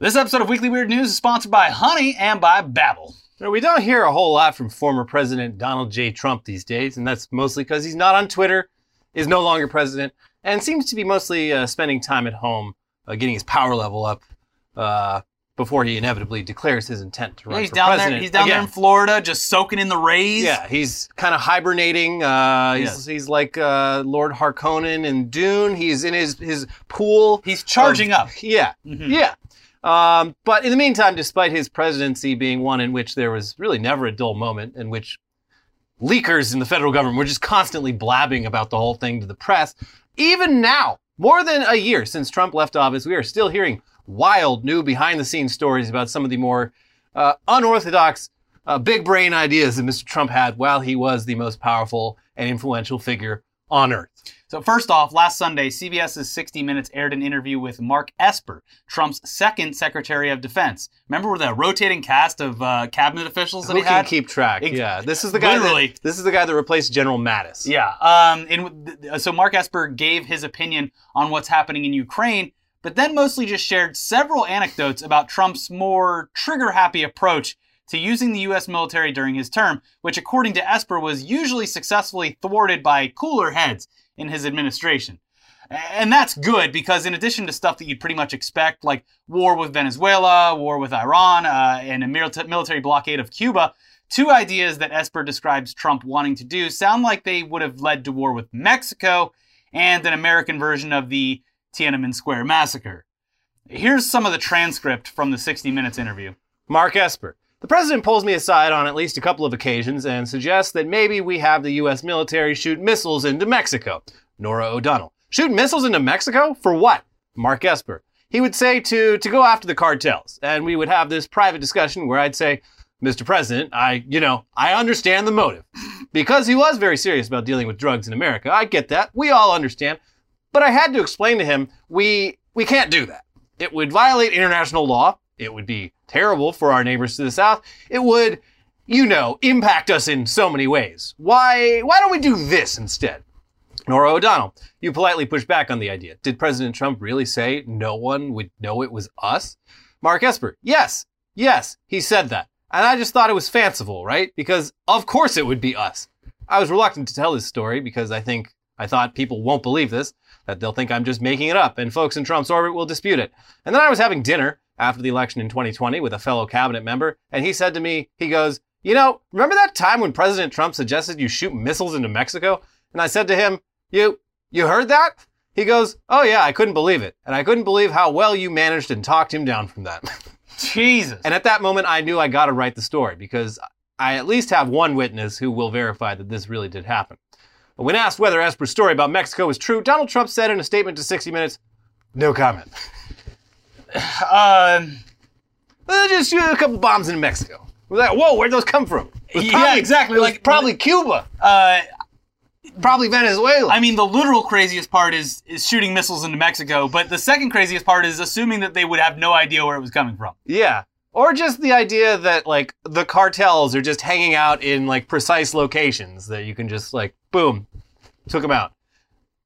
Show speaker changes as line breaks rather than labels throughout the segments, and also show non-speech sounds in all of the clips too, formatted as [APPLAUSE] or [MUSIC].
This episode of Weekly Weird News is sponsored by Honey and by Babbel.
We don't hear a whole lot from former President Donald J. Trump these days, and that's mostly because he's not on Twitter, is no longer president, and seems to be mostly uh, spending time at home, uh, getting his power level up uh, before he inevitably declares his intent to run
Yeah, he's
for
down
president.
there. He's down there in Florida, just soaking in the rays.
Yeah, he's kind of hibernating. Uh, he's,
Yes.
he's like uh, Lord Harkonnen in Dune. He's in his his pool.
He's charging
of-
up.
Yeah,
Mhm.
yeah. Um, but in the meantime, despite his presidency being one in which there was really never a dull moment, in which leakers in the federal government were just constantly blabbing about the whole thing to the press, even now, more than a year since Trump left office, we are still hearing wild new behind the scenes stories about some of the more uh, unorthodox, uh, big brain ideas that Mr. Trump had while he was the most powerful and influential figure on earth.
So first off, last Sunday, CBS's 60 Minutes aired an interview with Mark Esper, Trump's second Secretary of Defense. Remember with the rotating cast of uh, cabinet officials that
Who
he
can
had?
keep track?
Ex-
yeah, this is the guy.
Literally.
That, this is the guy that replaced General Mattis.
Yeah. Um, and so Mark Esper gave his opinion on what's happening in Ukraine, but then mostly just shared several anecdotes about Trump's more trigger happy approach to using the U.S. military during his term, which, according to Esper, was usually successfully thwarted by cooler heads in his administration. And that's good because, in addition to stuff that you'd pretty much expect, like war with Venezuela, war with Iran, uh, and a military blockade of Cuba, two ideas that Esper describes Trump wanting to do sound like they would have led to war with Mexico and an American version of the Tiananmen Square massacre. Here's some of the transcript from the 60 Minutes interview.
Mark Esper. The president pulls me aside on at least a couple of occasions and suggests that maybe we have the U.S. military shoot missiles into Mexico. Norah O'Donnell. Shoot missiles into Mexico? For what? Mark Esper. He would say to, to go after the cartels. And we would have this private discussion where I'd say, Mr. President, I, you know, I understand the motive. Because he was very serious about dealing with drugs in America. I get that. We all understand. But I had to explain to him, we, we can't do that. It would violate international law. It would be terrible for our neighbors to the south. It would, you know, impact us in so many ways. Why, why don't we do this instead? Norah O'Donnell, you politely push back on the idea. Did President Trump really say no one would know it was us? Mark Esper, yes, yes, he said that. And I just thought it was fanciful, right? Because of course it would be us. I was reluctant to tell this story because I think, I thought people won't believe this, that they'll think I'm just making it up and folks in Trump's orbit will dispute it. And then I was having dinner after the election in 2020 with a fellow cabinet member, and he said to me, he goes, You know, remember that time when President Trump suggested you shoot missiles into Mexico? And I said to him, You, you heard that? He goes, Oh yeah, I couldn't believe it. And I couldn't believe how well you managed and talked him down from that. [LAUGHS]
Jesus.
and at that moment, I knew I got to write the story because I at least have one witness who will verify that this really did happen. But when asked whether Esper's story about Mexico was true, Donald Trump said in a statement to 60 Minutes, no comment. [LAUGHS]
Um,
just shoot a couple bombs in Mexico. We're like, whoa, where'd those come from? Was
Yeah, exactly, like-
probably Cuba,
uh,
probably Venezuela.
I mean, the literal craziest part is is shooting missiles into Mexico, but the second craziest part is assuming that they would have no idea where it was coming from.
yeah. Or just the idea that like the cartels are just hanging out in like precise locations that you can just like boom, took them out.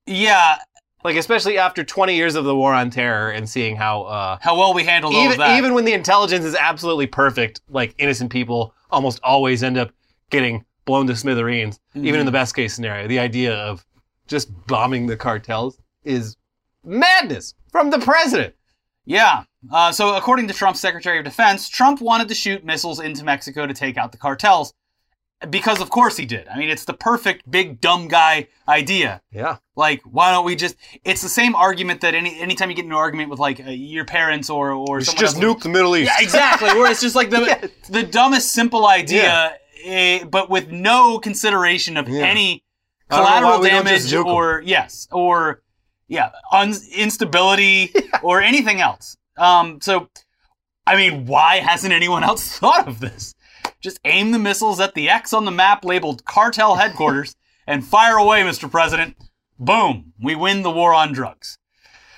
Yeah,
Like especially after 20 years of the war on terror and seeing how uh,
how well we handled all of
even
that.
even when the intelligence is absolutely perfect, like innocent people almost always end up getting blown to smithereens. Even
Mm-hmm.
in the best case scenario, the idea of just bombing the cartels is madness from the president.
Yeah. Uh, so, according to Trump's Secretary of Defense, Trump wanted to shoot missiles into Mexico to take out the cartels. Because, of course, he did. I mean, it's the perfect big dumb guy idea.
Yeah,
Like, why don't we just? It's the same argument that any anytime you get in an argument with like uh, your parents or or
we
someone
just
else-
nuke the Middle East.
Yeah, exactly. Where it's just like the [LAUGHS]
Yes.
the dumbest simple idea, eh, but with no consideration of
Yeah.
any
I don't know why
collateral damage
just nuke 'em.
or yes or yeah un- instability [LAUGHS] or anything else. Um, so, I mean, why hasn't anyone else [LAUGHS] thought of this? Just aim the missiles at the X on the map labeled cartel headquarters [LAUGHS] and fire away, Mr. President. Boom, we win the war on drugs.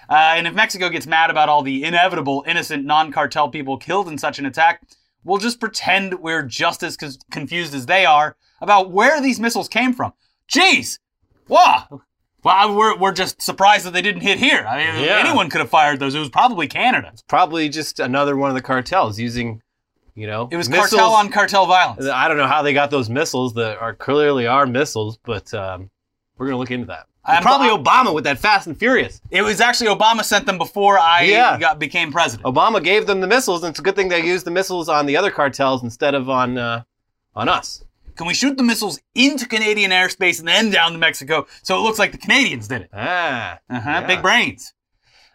Uh, and if Mexico gets mad about all the inevitable innocent non cartel people killed in such an attack, we'll just pretend we're just as cons- confused as they are about where these missiles came from. Jeez! Wow! Well, we're, we're just surprised that they didn't hit here. I mean,
Yeah.
anyone could have fired those. It was probably Canada.
Probably just another one of the cartels using, you know,
It was
missiles.
cartel on cartel violence.
I don't know how they got those missiles that are clearly are missiles, but um, we're gonna look into that.
I'm-
Probably Obama with that Fast and Furious.
It was actually Obama sent them before I
Yeah.
got became president.
Obama gave them the missiles, and it's a good thing they used the missiles on the other cartels instead of on uh, on us.
Can we shoot the missiles into Canadian airspace and then down to Mexico so it looks like the Canadians did it?
Ah,
Uh-huh.
Yeah.
Big brains.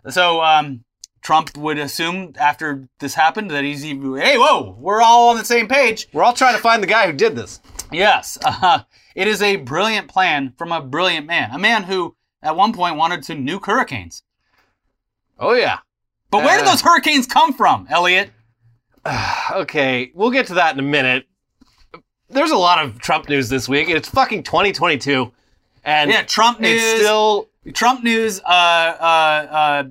So um, Trump would assume after this happened that he's even, hey whoa we're all on the same page.
we're all trying to find the guy who did this.
Yes, uh, it is a brilliant plan from a brilliant man, a man who at one point wanted to nuke hurricanes.
Oh yeah.
But where did
Uh.
those hurricanes come from, Elliot? [SIGHS]
Okay, we'll get to that in a minute. There's a lot of Trump news this week. It's fucking 2022, and
Yeah, Trump news.
it's still
Trump news. Uh, uh, uh,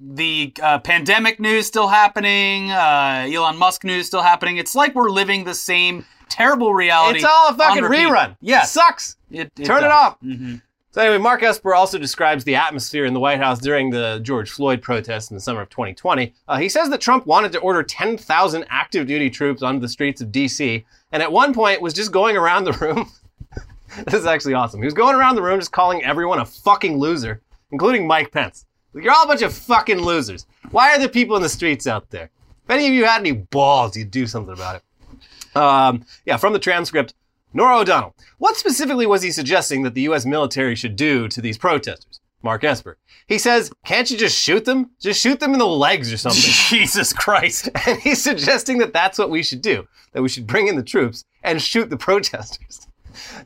the uh, pandemic news still happening. Uh, Elon Musk news still happening. It's like we're living the same terrible reality.
it's all a fucking rerun.
Yes.
sucks.
It,
Turn it
does.
off.
Mhm.
So anyway, Mark Esper also describes the atmosphere in the White House during the George Floyd protests in the summer of 2020. Uh, he says that Trump wanted to order 10,000 active duty troops onto the streets of D.C. and at one point was just going around the room. [LAUGHS] this is actually awesome. He was going around the room just calling everyone a fucking loser, including Mike Pence. You're all a bunch of fucking losers. Why are there people in the streets out there? If any of you had any balls, you'd do something about it. Um, yeah, from the transcript, Norah O'Donnell. What specifically was he suggesting that the U.S. military should do to these protesters? Mark Esper. He says, can't you just shoot them? Just shoot them in the legs or something. [LAUGHS]
Jesus Christ. [LAUGHS]
and he's suggesting that that's what we should do, that we should bring in the troops and shoot the [LAUGHS] protesters.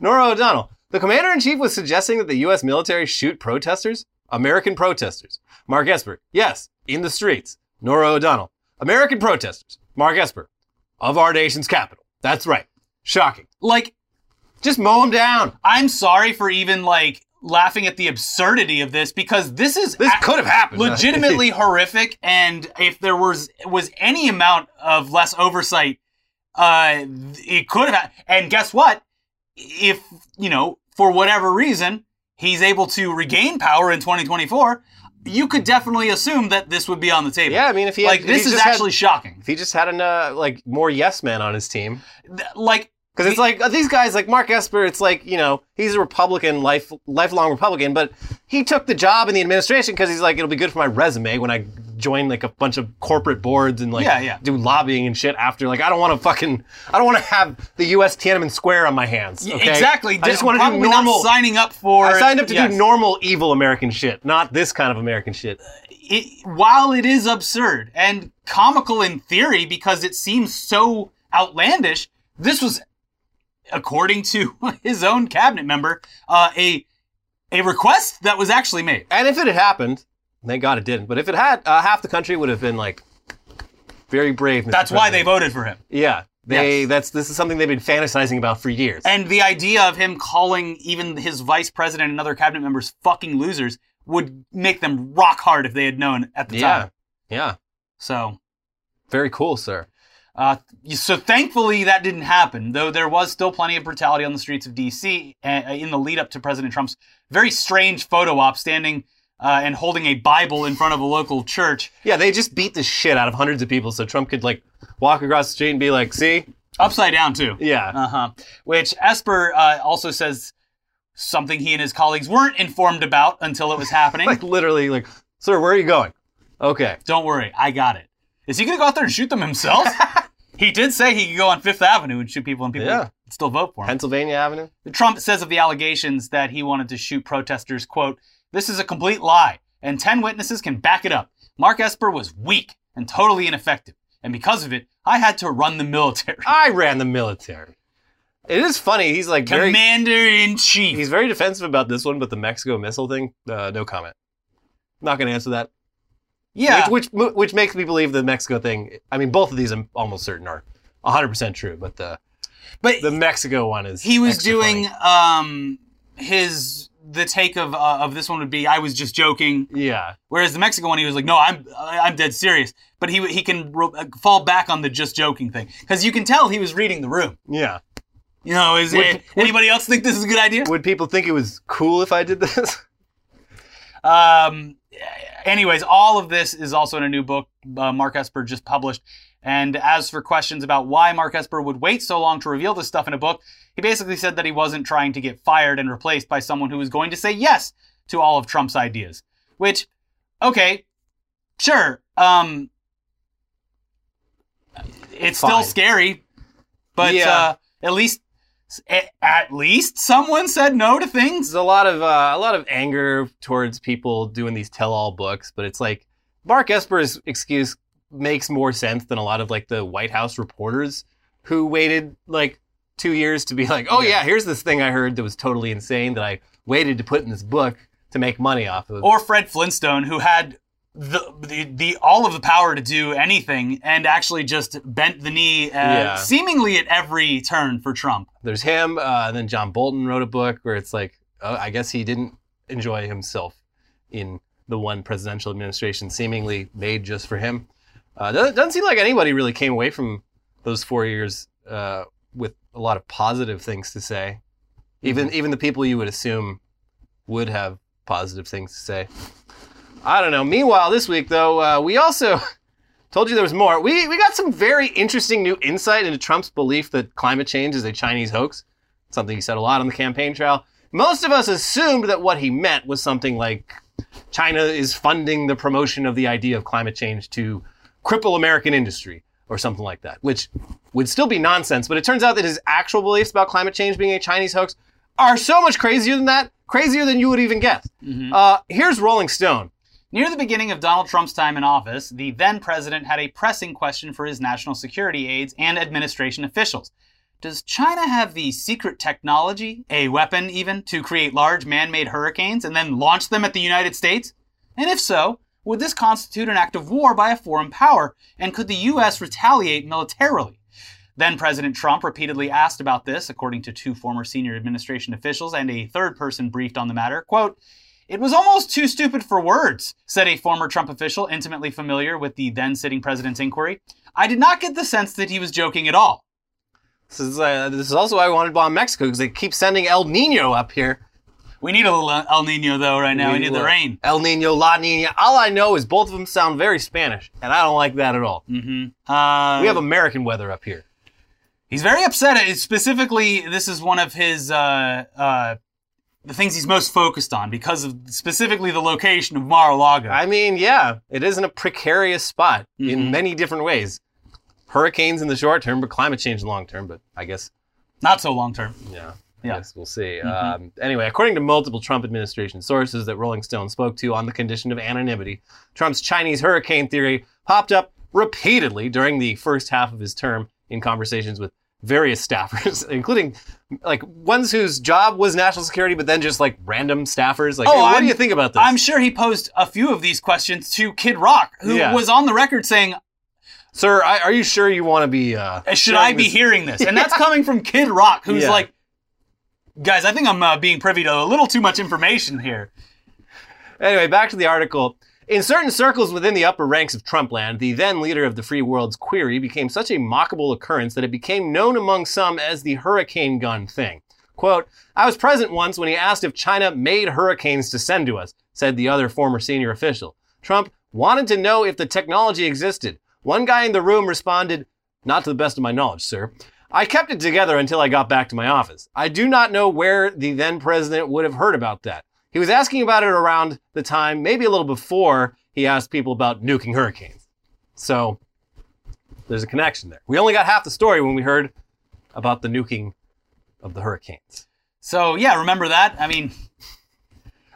Norah O'Donnell. The commander in chief was suggesting that the U.S. military shoot protesters? American protesters. Mark Esper. Yes, in the streets. Norah O'Donnell. American protesters. Mark Esper. Of our nation's capital. That's right. Shocking.
Like,
Just mow them down.
I'm sorry for even like laughing at the absurdity of this because this is
This could have happened.
legitimately [LAUGHS] horrific and if there was was any amount of less oversight uh it could have and guess what if you know for whatever reason he's able to regain power in 2024 you could definitely assume that this would be on the table.
Yeah, I mean, if he had,
like
if
this
he
is
just had-
actually shocking.
if he just had an, uh, like more yes men on his team,
Th- like
Because it's like uh, these guys, like Mark Esper, it's like you know he's a Republican, life lifelong Republican, but he took the job in the administration because he's like it'll be good for my resume when I join like a bunch of corporate boards and like
Yeah, yeah.
do lobbying and shit after. Like I don't want to fucking I don't want to have the U.S. Tiananmen Square on my hands. Okay?
exactly
I just want to do normal.
signing up for
I signed up to
yes.
do normal evil American shit, not this kind of American shit.
it, while it is absurd and comical in theory because it seems so outlandish, this was, according to [LAUGHS] his own cabinet member, uh, a a request that was actually made.
And if it had happened, thank God it didn't. But if it had, uh, half the country would have been like very brave. Mr.
That's why they voted for him.
Yeah, they.
Yes.
That's this is something they've been fantasizing about for years.
And the idea of him calling even his vice president and other cabinet members fucking losers would make them rock hard if they had known at the
yeah,
time.
yeah,
So
very cool, sir.
Uh, so thankfully that didn't happen, though there was still plenty of brutality on the streets of D.C. uh, in the lead up to President Trump's very strange photo op, standing uh, and holding a Bible in front of a local church,
Yeah, they just beat the shit out of hundreds of people so Trump could like walk across the street and be like, "See,
upside down too.
yeah,
Uh huh. Which Esper uh, also says something he and his colleagues weren't informed about until it was [LAUGHS] happening.
like literally, like, sir, where are you going? Okay,
Don't worry, I got it. Is he gonna go out there and shoot them himself? [LAUGHS] he did say he could go on Fifth Avenue and shoot people, and people
Yeah.
would still vote for him.
Pennsylvania Avenue.
Trump says of the allegations that he wanted to shoot protesters, quote, this is a complete lie, and 10 witnesses can back it up. Mark Esper was weak and totally ineffective, and because of it, I had to run the military.
I ran the military. It is funny. He's like very.
Commander in chief.
He's very defensive about this one, but the Mexico missile thing, uh, no comment. Not going to answer that.
Yeah.
Which, which which makes me believe the Mexico thing. I mean, both of these I'm almost certain are 100 percent true, but the
but
the Mexico one is.
he was doing um his the take of uh, of this one would be I was just joking,
Yeah,
whereas the Mexico one he was like no I'm I'm dead serious. But he he can ro- uh, fall back on the just joking thing because you can tell he was reading the room.
yeah.
You know, is
Would-
it, anybody else think this is a good idea?
Would people think it was cool if I did this?
Um, anyways, all of this is also in a new book uh, Mark Esper just published. And as for questions about why Mark Esper would wait so long to reveal this stuff in a book, he basically said that he wasn't trying to get fired and replaced by someone who was going to say yes to all of Trump's ideas. Which, okay, sure. Um, it's still scary, but
Yeah.
uh, at least at least someone said no to things.
There's a lot of uh, a lot of anger towards people doing these tell-all books, but it's like Mark Esper's excuse makes more sense than a lot of like the White House reporters who waited like two years to be like, oh yeah,
Yeah.
here's this thing I heard that was totally insane that I waited to put in this book to make money off of.
or Fred Flintstone, who had the, the the all of the power to do anything and actually just bent the knee, uh,
Yeah.
seemingly at every turn for Trump.
There's him, uh, and then John Bolton wrote a book where it's like, oh, I guess he didn't enjoy himself in the one presidential administration seemingly made just for him. Uh, doesn't, doesn't seem like anybody really came away from those four years uh, with a lot of positive things to say. Even even the people you would assume would have positive things to say. I don't know. Meanwhile, this week though, uh, we also [LAUGHS] told you there was more. We we got some very interesting new insight into Trump's belief that climate change is a Chinese hoax. Something he said a lot on the campaign trail. Most of us assumed that what he meant was something like China is funding the promotion of the idea of climate change to cripple American industry or something like that, which would still be nonsense. But it turns out that his actual beliefs about climate change being a Chinese hoax are so much crazier than that, crazier than you would even guess. Uh, here's Rolling Stone.
Near the beginning of Donald Trump's time in office, the then president had a pressing question for his national security aides and administration officials. Does China have the secret technology, a weapon even, to create large man made hurricanes and then launch them at the United States? And if so, would this constitute an act of war by a foreign power? And could the U.S. retaliate militarily? Then President Trump repeatedly asked about this, according to two former senior administration officials and a third person briefed on the matter. Quote, it was almost too stupid for words, said a former Trump official intimately familiar with the then sitting president's inquiry. I did not get the sense that he was joking at all.
This is, uh, this is also why I wanted to bomb Mexico because they keep sending El Nino up here.
We need a little El Nino though right now. We, need the rain.
El Nino, La Nina. All I know is both of them sound very Spanish, and I don't like that at all.
Mm-hmm. Uh,
We have American weather up here.
He's very upset. Specifically, this is one of his uh, uh, the things he's most focused on because of specifically the location of Mar-a-Lago.
I mean, yeah, it isn't a precarious spot in
Mhm.
many different ways. Hurricanes in the short term, but climate change in the long term. But I guess,
Not so long term.
yeah, I
Yeah.
guess we'll see.
Mhm.
Um, anyway, according to multiple Trump administration sources that Rolling Stone spoke to on the condition of anonymity, Trump's Chinese hurricane theory popped up repeatedly during the first half of his term in conversations with various staffers, [LAUGHS] including like ones whose job was national security, but then just like random staffers. Like,
Oh,
hey, what
I'm-
do you think about this?
I'm sure he posed a few of these questions to Kid Rock, who
Yeah.
was on the record saying,
Sir, I, are you sure you want to be? Uh,
"Should I be
this-
hearing this?" And that's [LAUGHS] coming from Kid Rock, who's
Yeah.
like, "Guys, I think I'm uh, being privy to a little too much information here."
Anyway, back to the article. In certain circles within the upper ranks of Trumpland, the then leader of the free world's query became such a mockable occurrence that it became known among some as the hurricane gun thing. Quote, I was present once when he asked if China made hurricanes to send to us, said the other former senior official. Trump wanted to know if the technology existed. One guy in the room responded, Not to the best of my knowledge, sir. I kept it together until I got back to my office. I do not know where the then president would have heard about that. He was asking about it around the time, maybe a little before, he asked people about nuking hurricanes. So there's a connection there. We only got half the story when we heard about the nuking of the hurricanes.
So yeah, remember that. I mean,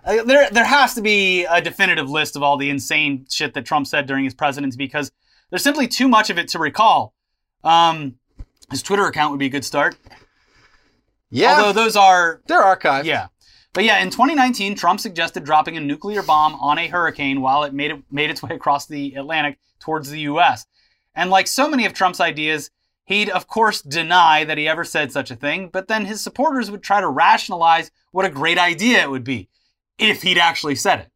uh, there there has to be a definitive list of all the insane shit that Trump said during his presidency because there's simply too much of it to recall. Um, his Twitter account would be a good start.
Yeah,
Although those are
they're archived.
yeah. But yeah, in 2019, Trump suggested dropping a nuclear bomb on a hurricane while it made it made its way across the Atlantic towards the U.S. And like so many of Trump's ideas, he'd of course deny that he ever said such a thing. But then his supporters would try to rationalize what a great idea it would be if he'd actually said it.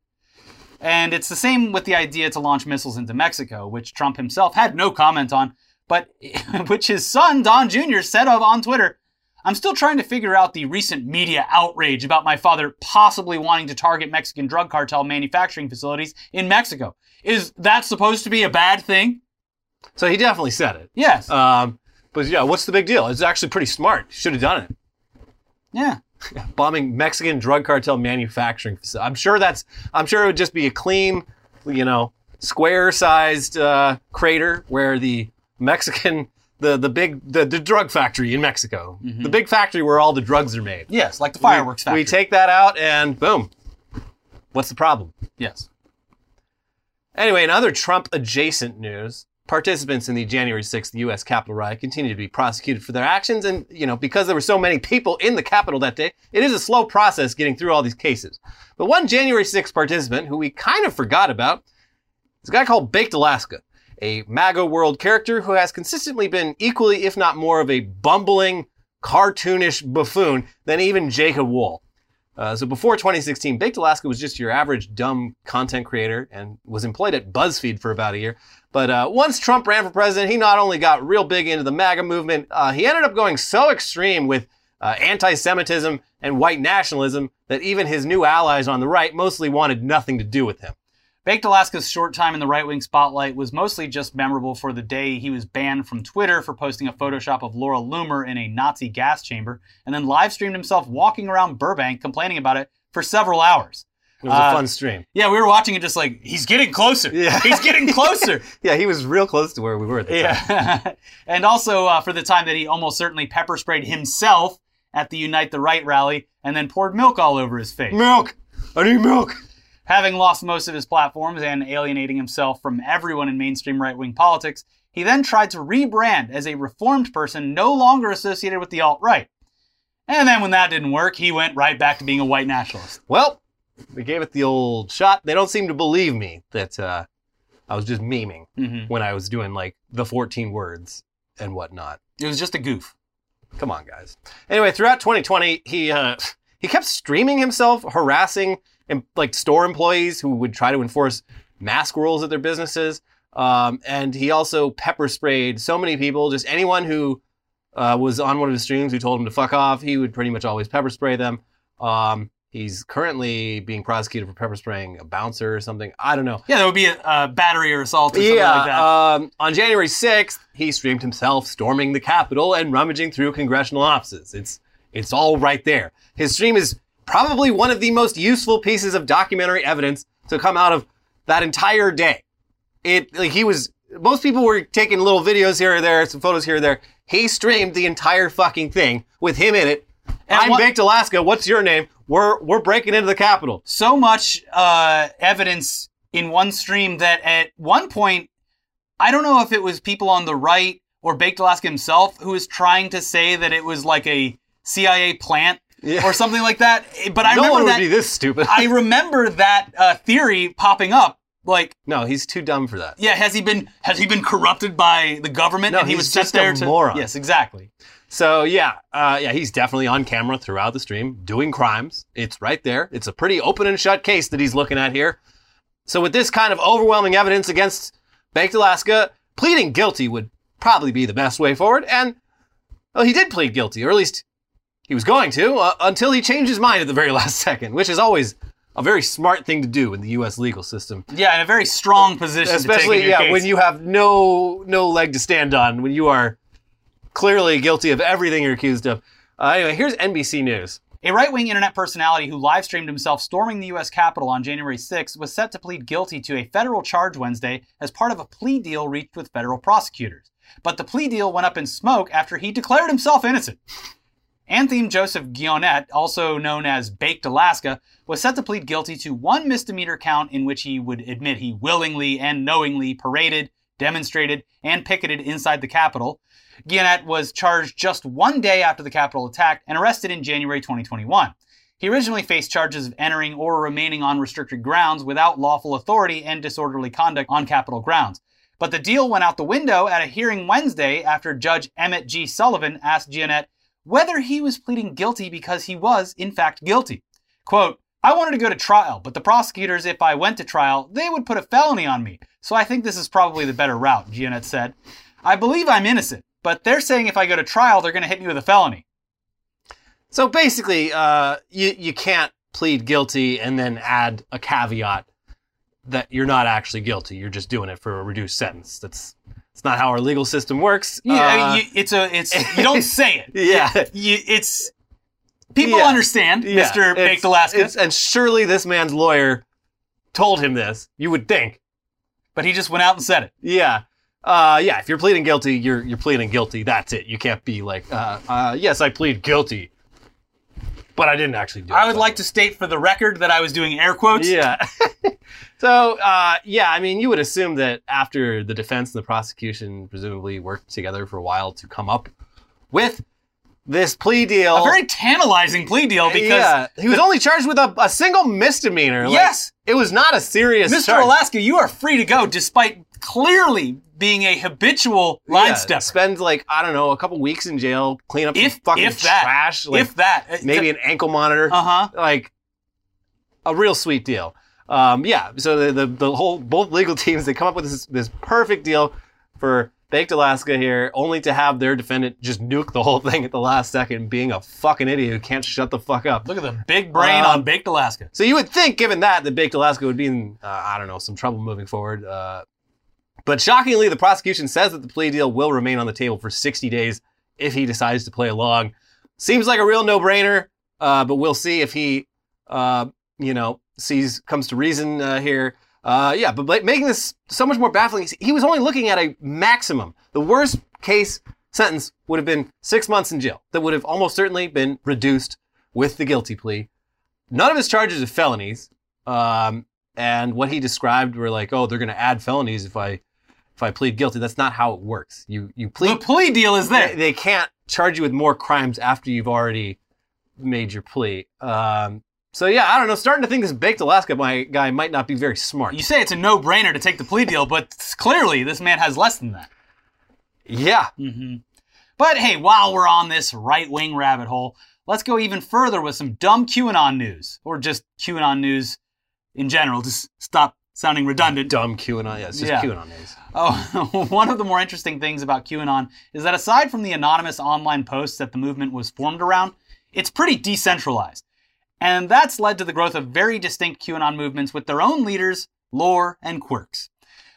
And it's the same with the idea to launch missiles into Mexico, which Trump himself had no comment on, but [LAUGHS] which his son Don Jr. said of on Twitter. I'm still trying to figure out the recent media outrage about my father possibly wanting to target Mexican drug cartel manufacturing facilities in Mexico. Is that supposed to be a bad thing?
So he definitely said it.
Yes.
Um, but yeah, what's the big deal? It's actually pretty smart. Should have done it.
yeah. [LAUGHS]
Bombing Mexican drug cartel manufacturing facility. I'm sure that's. I'm sure it would just be a clean, you know, square-sized uh, crater where the Mexican, the the big, the, the drug factory in Mexico, mm-hmm. the big factory where all the drugs are made.
Yes, like the fireworks factory.
We take that out and boom. What's the problem?
yes.
Anyway, in other Trump adjacent news, participants in the January 6th U.S. Capitol riot continue to be prosecuted for their actions. And, you know, because there were so many people in the Capitol that day, it is a slow process getting through all these cases. But one January 6th participant who we kind of forgot about is a guy called Baked Alaska, a MAGA world character who has consistently been equally, if not more, of a bumbling, cartoonish buffoon than even Jacob Wohl. Uh, so before 2016, Baked Alaska was just your average dumb content creator and was employed at BuzzFeed for about a year. But uh, once Trump ran for president, he not only got real big into the MAGA movement, uh, he ended up going so extreme with uh, anti-Semitism and white nationalism that even his new allies on the right mostly wanted nothing to do with him.
Baked Alaska's short time in the right wing spotlight was mostly just memorable for the day he was banned from Twitter for posting a Photoshop of Laura Loomer in a Nazi gas chamber, and then live streamed himself walking around Burbank complaining about it for several hours.
It was
Uh,
a fun stream.
Yeah, we were watching it just like, he's getting closer.
Yeah.
He's getting [LAUGHS] closer.
Yeah, he was real close to where we were at the time.
yeah. [LAUGHS] and also uh, for the time that he almost certainly pepper sprayed himself at the Unite the Right rally and then poured milk all over his face.
Milk! I need milk!
Having lost most of his platforms and alienating himself from everyone in mainstream right wing politics, he then tried to rebrand as a reformed person no longer associated with the alt right. And then when that didn't work, he went right back to being a white nationalist.
Well, we gave it the old shot. They don't seem to believe me that uh, I was just memeing
hmm
when I was doing like the 14 words and whatnot.
It was just a goof.
Come on, guys. Anyway, throughout 2020, he uh, he kept streaming himself, harassing like store employees who would try to enforce mask rules at their businesses. Um, and he also pepper sprayed so many people, just anyone who uh, was on one of his streams who told him to fuck off. He would pretty much always pepper spray them. Um, he's currently being prosecuted for pepper spraying a bouncer or something. I don't know.
Yeah, there would be a, a battery or assault or something
Yeah,
like that.
um, on January 6th, he streamed himself storming the Capitol and rummaging through congressional offices. It's it's all right there. His stream is probably one of the most useful pieces of documentary evidence to come out of that entire day. It like he was most people were taking little videos here or there, some photos here or there. He streamed the entire fucking thing with him in it.
And
I'm
what-
Baked Alaska. What's your name? We're we're breaking into the Capitol.
so much uh, evidence in one stream that at one point, I don't know if it was people on the right or Baked Alaska himself who was trying to say that it was like a CIA plant
Yeah.
or something like that. But I
no one
remember
would
that.
be this stupid.
I remember that uh, theory popping up. Like,
no, he's too dumb for that.
yeah, has he been has he been corrupted by the government?
No,
and he was
just
there to
moron.
Yes, exactly.
So yeah, uh, yeah, he's definitely on camera throughout the stream doing crimes. It's right there. It's a pretty open and shut case that he's looking at here. So with this kind of overwhelming evidence against Baked Alaska, pleading guilty would probably be the best way forward. And well, he did plead guilty, or at least he was going to, uh, until he changed his mind at the very [LAUGHS] last second, which is always a very smart thing to do in the U.S. legal system.
Yeah, in a very strong position. to take
Especially, yeah,
case.
when you have no no leg to stand on, when you are clearly guilty of everything you're accused of. Uh, anyway, here's NBC News.
A right wing internet personality who live streamed himself storming the U.S. Capitol on January 6 was set to plead guilty to a federal charge Wednesday as part of a plea deal reached with federal prosecutors. But the plea deal went up in smoke after he declared himself innocent. Anthime Joseph Gionet, also known as Baked Alaska, was set to plead guilty to one misdemeanor count in which he would admit he willingly and knowingly paraded, demonstrated, and picketed inside the Capitol. Gionet was charged just one day after the Capitol attack and arrested in January 2021. He originally faced charges of entering or remaining on restricted grounds without lawful authority and disorderly conduct on Capitol grounds. But the deal went out the window at a hearing Wednesday after Judge Emmett G. Sullivan asked Guionet whether he was pleading guilty because he was, in fact, guilty. Quote, I wanted to go to trial, but the prosecutors, if I went to trial, they would put a felony on me. So I think this is probably the better route, Gionet said. I believe I'm innocent, but they're saying if I go to trial, they're going to hit me with a felony.
So basically, uh, you you can't plead guilty and then add a caveat that you're not actually guilty. You're just doing it for a reduced sentence. That's it's not how our legal system works.
Yeah, I
Uh,
mean, you, it's a it's you don't [LAUGHS] say it.
yeah.
You, it's people
Yeah.
understand,
Yeah,
Mister Baked Alaska,
it's- and surely this man's lawyer told him this. You would think.
but he just went out and said it.
Yeah. Uh, yeah, if you're pleading guilty, you're you're pleading guilty. That's it. You can't be like, uh, uh, yes, I plead guilty, but I didn't actually do it.
I would like to state for the record that I was doing air quotes.
Yeah. [LAUGHS] [LAUGHS] so, uh, yeah, I mean, you would assume that after the defense and the prosecution presumably worked together for a while to come up with this plea deal.
A very tantalizing plea deal because
yeah, he was only charged with a, a single misdemeanor. Like,
Yes.
it was not a serious
Mr.
charge.
Alaska, you are free to go despite clearly being a habitual line
Yeah,
stepper.
Spend like I don't know a couple weeks in jail, clean up
If
fucking
if that,
trash, like
if that,
maybe an ankle monitor,
uh huh.
like a real sweet deal. Um, yeah, so the, the the whole both legal [LAUGHS] teams they come up with this this perfect deal for Baked Alaska here, only to have their defendant just nuke the whole [LAUGHS] thing at the last second, being a fucking idiot who can't shut the fuck up.
Look at the big brain
Um,
on Baked Alaska.
So you would think, given that, that Baked Alaska would be in, uh, I don't know, some trouble moving forward. Uh, but shockingly, the prosecution says that the plea deal will remain on the table for 60 days if he decides to play along. Seems like a real no-brainer, uh, but we'll see if he, uh, you know, sees comes to reason uh, here. Uh, yeah, but making this so much more baffling, he was only looking at a maximum. The worst case sentence would have been six months in jail. That would have almost certainly been reduced with the guilty plea. None of his charges are felonies. Um, and what he described were like, oh, they're going to add felonies if I if I plead guilty. That's not how it works. You you plead.
The plea deal is there.
They, they can't charge you with more crimes after you've already made your plea. Um, so yeah, I don't know. Starting to think this baked Alaska my guy might not be very smart.
You say it's a no-brainer to take the plea deal, but clearly this man has less than that.
yeah,
hmm But hey, while we're on this right-wing rabbit hole, let's go even further with some dumb QAnon news, or just QAnon news in general. Just stop sounding redundant.
dumb QAnon. Yeah, it's just
Yeah.
QAnon news.
Oh, [LAUGHS] one of the more interesting things about QAnon is that aside from the anonymous online posts that the movement was formed around, it's pretty decentralized. And that's led to the growth of very distinct QAnon movements with their own leaders, lore, and quirks.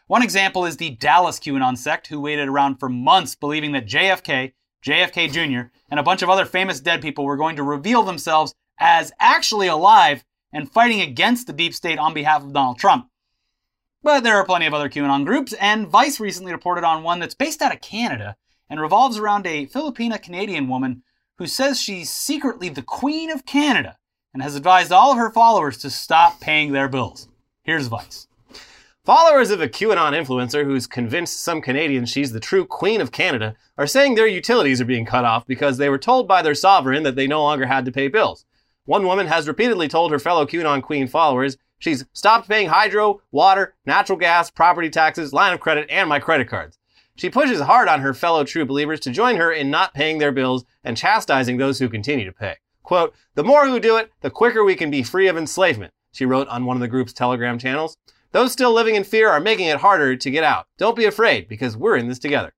One example is the Dallas QAnon sect, who waited around for months believing that JFK, JFK Jr., and a bunch of other famous dead people were going to reveal themselves as actually alive and fighting against the deep state on behalf of Donald Trump. But there are plenty of other QAnon groups, and Vice recently reported on one that's based out of Canada and revolves around a Filipina Canadian woman who says she's secretly the Queen of Canada and has advised all of her followers to stop paying their bills. Here's Vice.
Followers of a QAnon influencer who's convinced some Canadians she's the true Queen of Canada are saying their utilities are being cut off because they were told by their sovereign that they no longer had to pay bills. One woman has repeatedly told her fellow QAnon Queen followers she's stopped paying hydro, water, natural gas, property taxes, line of credit, and my credit cards. She pushes hard on her fellow true believers to join her in not paying their bills and chastising those who continue to pay. Quote, the more who do it, the quicker we can be free of enslavement, she wrote on one of the group's Telegram channels. Those still living in fear are making it harder to get out. Don't be afraid, because we're in this together.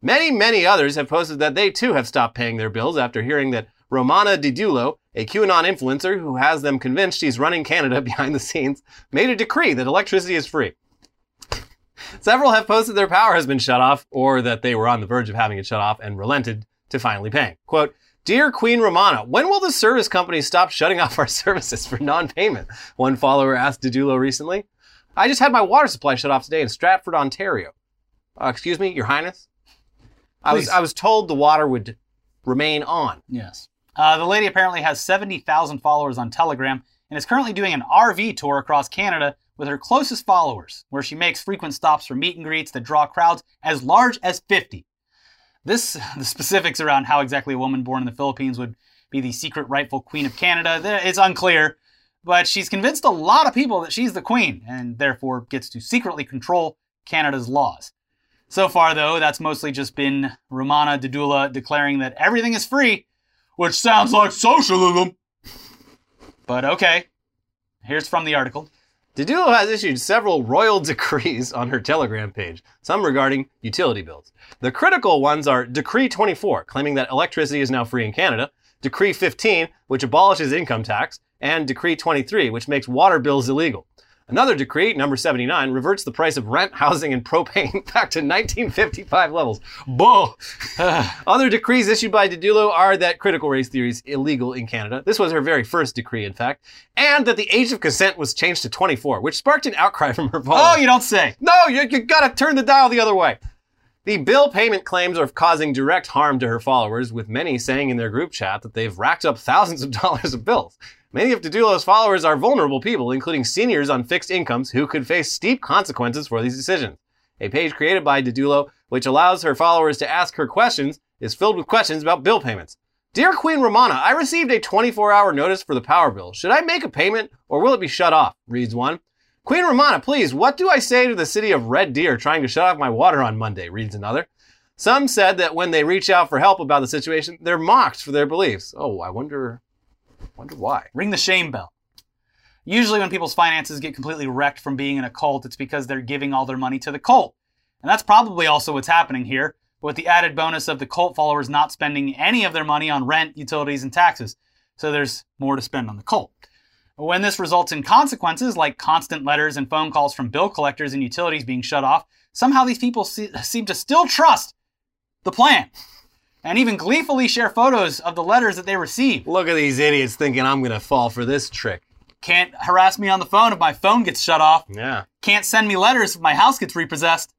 Many, many others have posted that they too have stopped paying their bills after hearing that Romana Didulo, a QAnon influencer who has them convinced she's running Canada [LAUGHS] behind the scenes, made a decree that electricity is free. Several have posted their power has been shut off, or that they were on the verge of having it shut off and relented to finally paying. Quote, Dear Queen Romana, when will the service companies stop shutting off our [LAUGHS] services for non-payment? One follower asked Didulo recently. I just had my water supply shut off today in Stratford, Ontario. Uh, excuse me, Your Highness? I was, I was told the water would remain on.
Yes. Uh, the lady apparently has 70,000 followers on Telegram and is currently doing an RV tour across Canada with her closest followers, where she makes frequent stops for meet and greets that draw crowds as large as 50. This, [LAUGHS] the specifics around how exactly a woman born in the Philippines would be the secret rightful queen of Canada, it's unclear, but she's convinced a lot of people that she's the queen and therefore gets to secretly control Canada's laws. So far, though, that's mostly just been Romana Didulo declaring that everything is free, which sounds like socialism. But okay, here's from the article.
Didulo has issued several royal [LAUGHS] decrees on her Telegram page, some regarding utility bills. The critical ones are Decree 24, claiming that electricity is now free in Canada, Decree 15, which abolishes income tax, and Decree 23, which makes water bills illegal. Another decree, number 79, reverts the price of rent, housing, and propane [LAUGHS] back to 1955 levels. Bull! [SIGHS] Other decrees issued by Didulo are that critical race theory is illegal in Canada. This was her very first decree, in fact. And that the age of consent was changed to 24, which sparked an outcry from her followers.
Oh, you don't say.
No, you, you gotta turn the dial the other way. The bill payment claims are causing direct harm to her followers, with many saying in their group chat that they've racked up thousands of [LAUGHS] dollars of bills. Many of Didulo's followers are vulnerable people, including seniors on fixed incomes who could face steep consequences for these decisions. A page created by Didulo, which allows her followers to ask her questions, is filled with questions about bill payments. Dear Queen Romana, I received a 24 hour notice for the power bill. Should I make a payment or will it be shut off? Reads one. Queen Romana, please, what do I say to the city of Red Deer trying to shut off my water on Monday? Reads another. Some said that when they reach out for help about the situation, they're mocked for their beliefs. Oh, I wonder, wonder why.
Ring the shame bell. Usually, when people's finances get completely wrecked from being in a cult, it's because they're giving all their money to the cult. And that's probably also what's happening here, but with the added bonus of the cult followers not spending any of their money on rent, utilities, and taxes. So there's more to spend on the cult. When this results in consequences like constant letters and phone calls from bill collectors and utilities being shut off, somehow these people se- seem to still trust the plan and even gleefully share photos of the letters that they receive.
Look at these idiots thinking I'm going to fall for this trick.
Can't harass me on the phone if my phone gets shut off.
Yeah,
Can't send me letters if my house gets repossessed.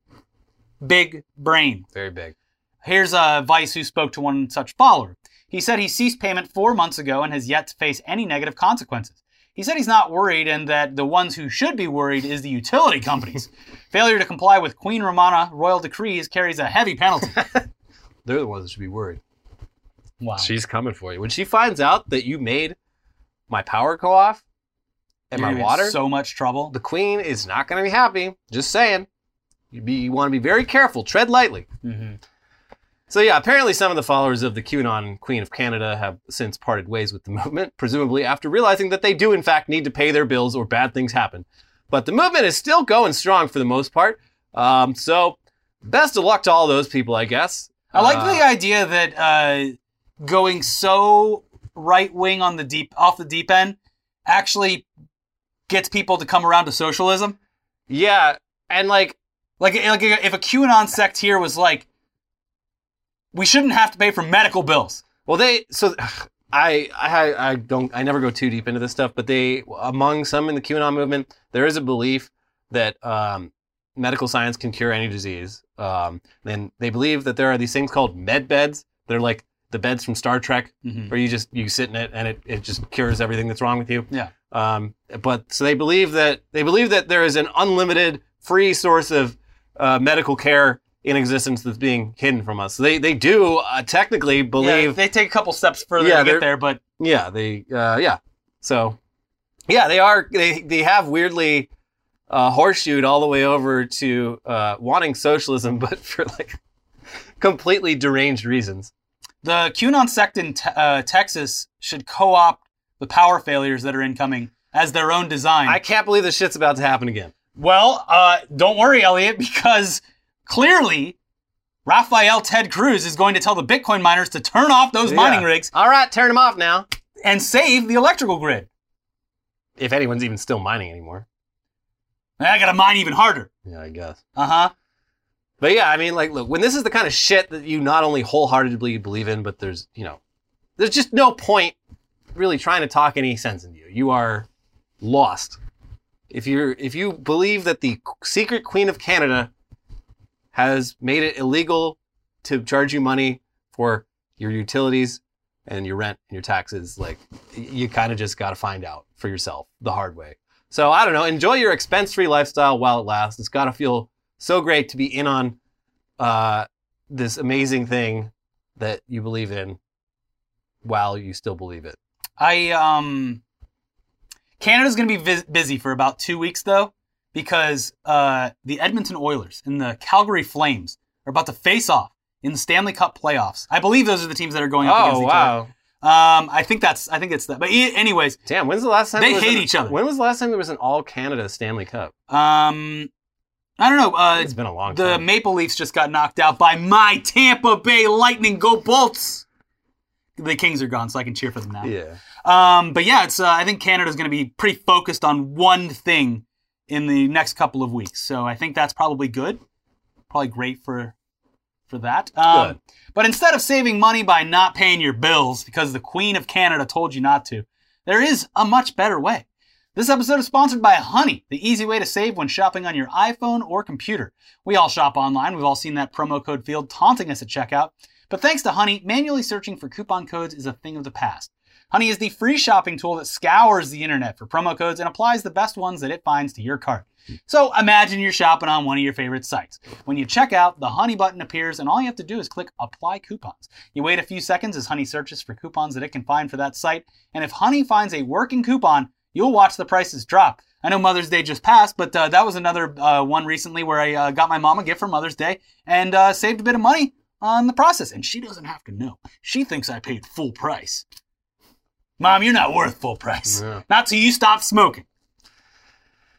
Big brain.
very big.
Here's a Vice who spoke to one such follower. He said he ceased payment four months ago and has yet to face any negative consequences. He said he's not worried and that the ones who should be worried is the utility companies. [LAUGHS] Failure to comply with Queen Romana royal decrees carries a heavy penalty. [LAUGHS]
They're the ones that should be worried.
Wow.
She's coming for you. When she finds out that you made my power go off and
You're
my
gonna in
water,
So much trouble.
the queen is not going to be happy. Just saying. You, be, you want to be very careful. Tread lightly.
hmm
So yeah, apparently some of the followers of the QAnon Queen of Canada have since parted ways with the [LAUGHS] movement, presumably after realizing that they do in fact need to pay their bills or bad things happen. But the movement is still going strong for the most part. Um, so best of luck to all those people, I guess.
I like
Uh,
the idea that uh, going so right wing on the deep off the deep end actually gets people to come around to socialism.
Yeah, and like
Like, like if a QAnon sect here was like, we shouldn't have to pay for medical bills.
Well, they so [SIGHS] I I I don't I never go too deep into this stuff, but they among some in the QAnon movement, there is a belief that um, medical science can cure any disease. Um, and they believe that there are these things called med beds. They're like the beds from Star Trek,
Mhm.
where you just you sit in it and it, it just cures everything that's wrong with you.
Yeah.
Um, but so they believe that they believe that there is an unlimited free source of uh, medical care in existence that's being hidden from us. So they they do uh, technically
Yeah,
believe
they take a couple steps further
Yeah,
to get there, but
yeah, they uh, yeah. So yeah, they are they they have weirdly uh, horseshoed all the way over to uh, wanting socialism, [LAUGHS] but for like completely deranged reasons.
the QAnon sect in te- uh, Texas should co-opt the power failures that are incoming as their own design.
I can't believe this shit's about to happen again.
Well, uh, don't worry, Elliot, because clearly Rafael Ted Cruz is going to tell the Bitcoin miners to turn off those mining rigs
All right, turn them off now.
and save the electrical grid.
If anyone's even still mining anymore.
I gotta mine even harder.
Yeah, I guess.
Uh huh.
But yeah, I mean, like, look, when this is the kind of shit that you not only wholeheartedly believe in, but there's, you know, there's just no point really trying to talk any sense into you. You are lost. If you're, if you believe that the secret Queen of Canada has made it illegal to charge you money for your utilities and your rent and your taxes, like, you kind of just got to find out for yourself the hard way. So I don't know. Enjoy your expense-free lifestyle while it lasts. It's got to feel so great to be in on uh, this amazing thing that you believe in while you still believe it.
I um, Canada's gonna be vis- busy for about two weeks though, because uh, the Edmonton Oilers and the Calgary Flames are about to face off in the Stanley Cup playoffs. I believe those are the teams that are going up against each other. Um, I think that's I think it's that. But e- anyways,
Damn, when's the last time
They hate
an-
each other.
When was the last time there was an all Canada Stanley Cup?
um, I don't know. Uh,
It's been a long
the
time.
Maple Leafs just got knocked out by my Tampa Bay Lightning. Go Bolts! the Kings are gone, so I can cheer for them now.
Yeah.
Um, but yeah, it's uh, I think Canada's going to be pretty focused on one thing in the next couple of weeks. So I think that's probably good. Probably great for for that. Um. But instead of saving money by not paying your bills because the Queen of Canada told you not to, there is a much better way. This episode is sponsored by Honey, the easy way to save when shopping on your iPhone or computer. We all shop online. We've all seen that promo code field taunting us at checkout. But thanks to Honey, manually searching for coupon codes is a thing of the past. Honey is the free shopping tool that scours the internet for promo codes and applies the best ones that it finds to your cart. So imagine you're shopping on one of your favorite sites. When you check out, the Honey button appears, and all you have to do is click Apply Coupons. You wait a few seconds as Honey searches for coupons that it can find for that site, and if Honey finds a working coupon, you'll watch the prices drop. I know Mother's Day just passed, but uh, that was another uh, one recently where I uh, got my mom a gift for Mother's Day and uh, saved a bit of money on the process. And she doesn't have to know. She thinks I paid full price. Mom, you're not worth full price.
Yeah.
Not till you stop smoking.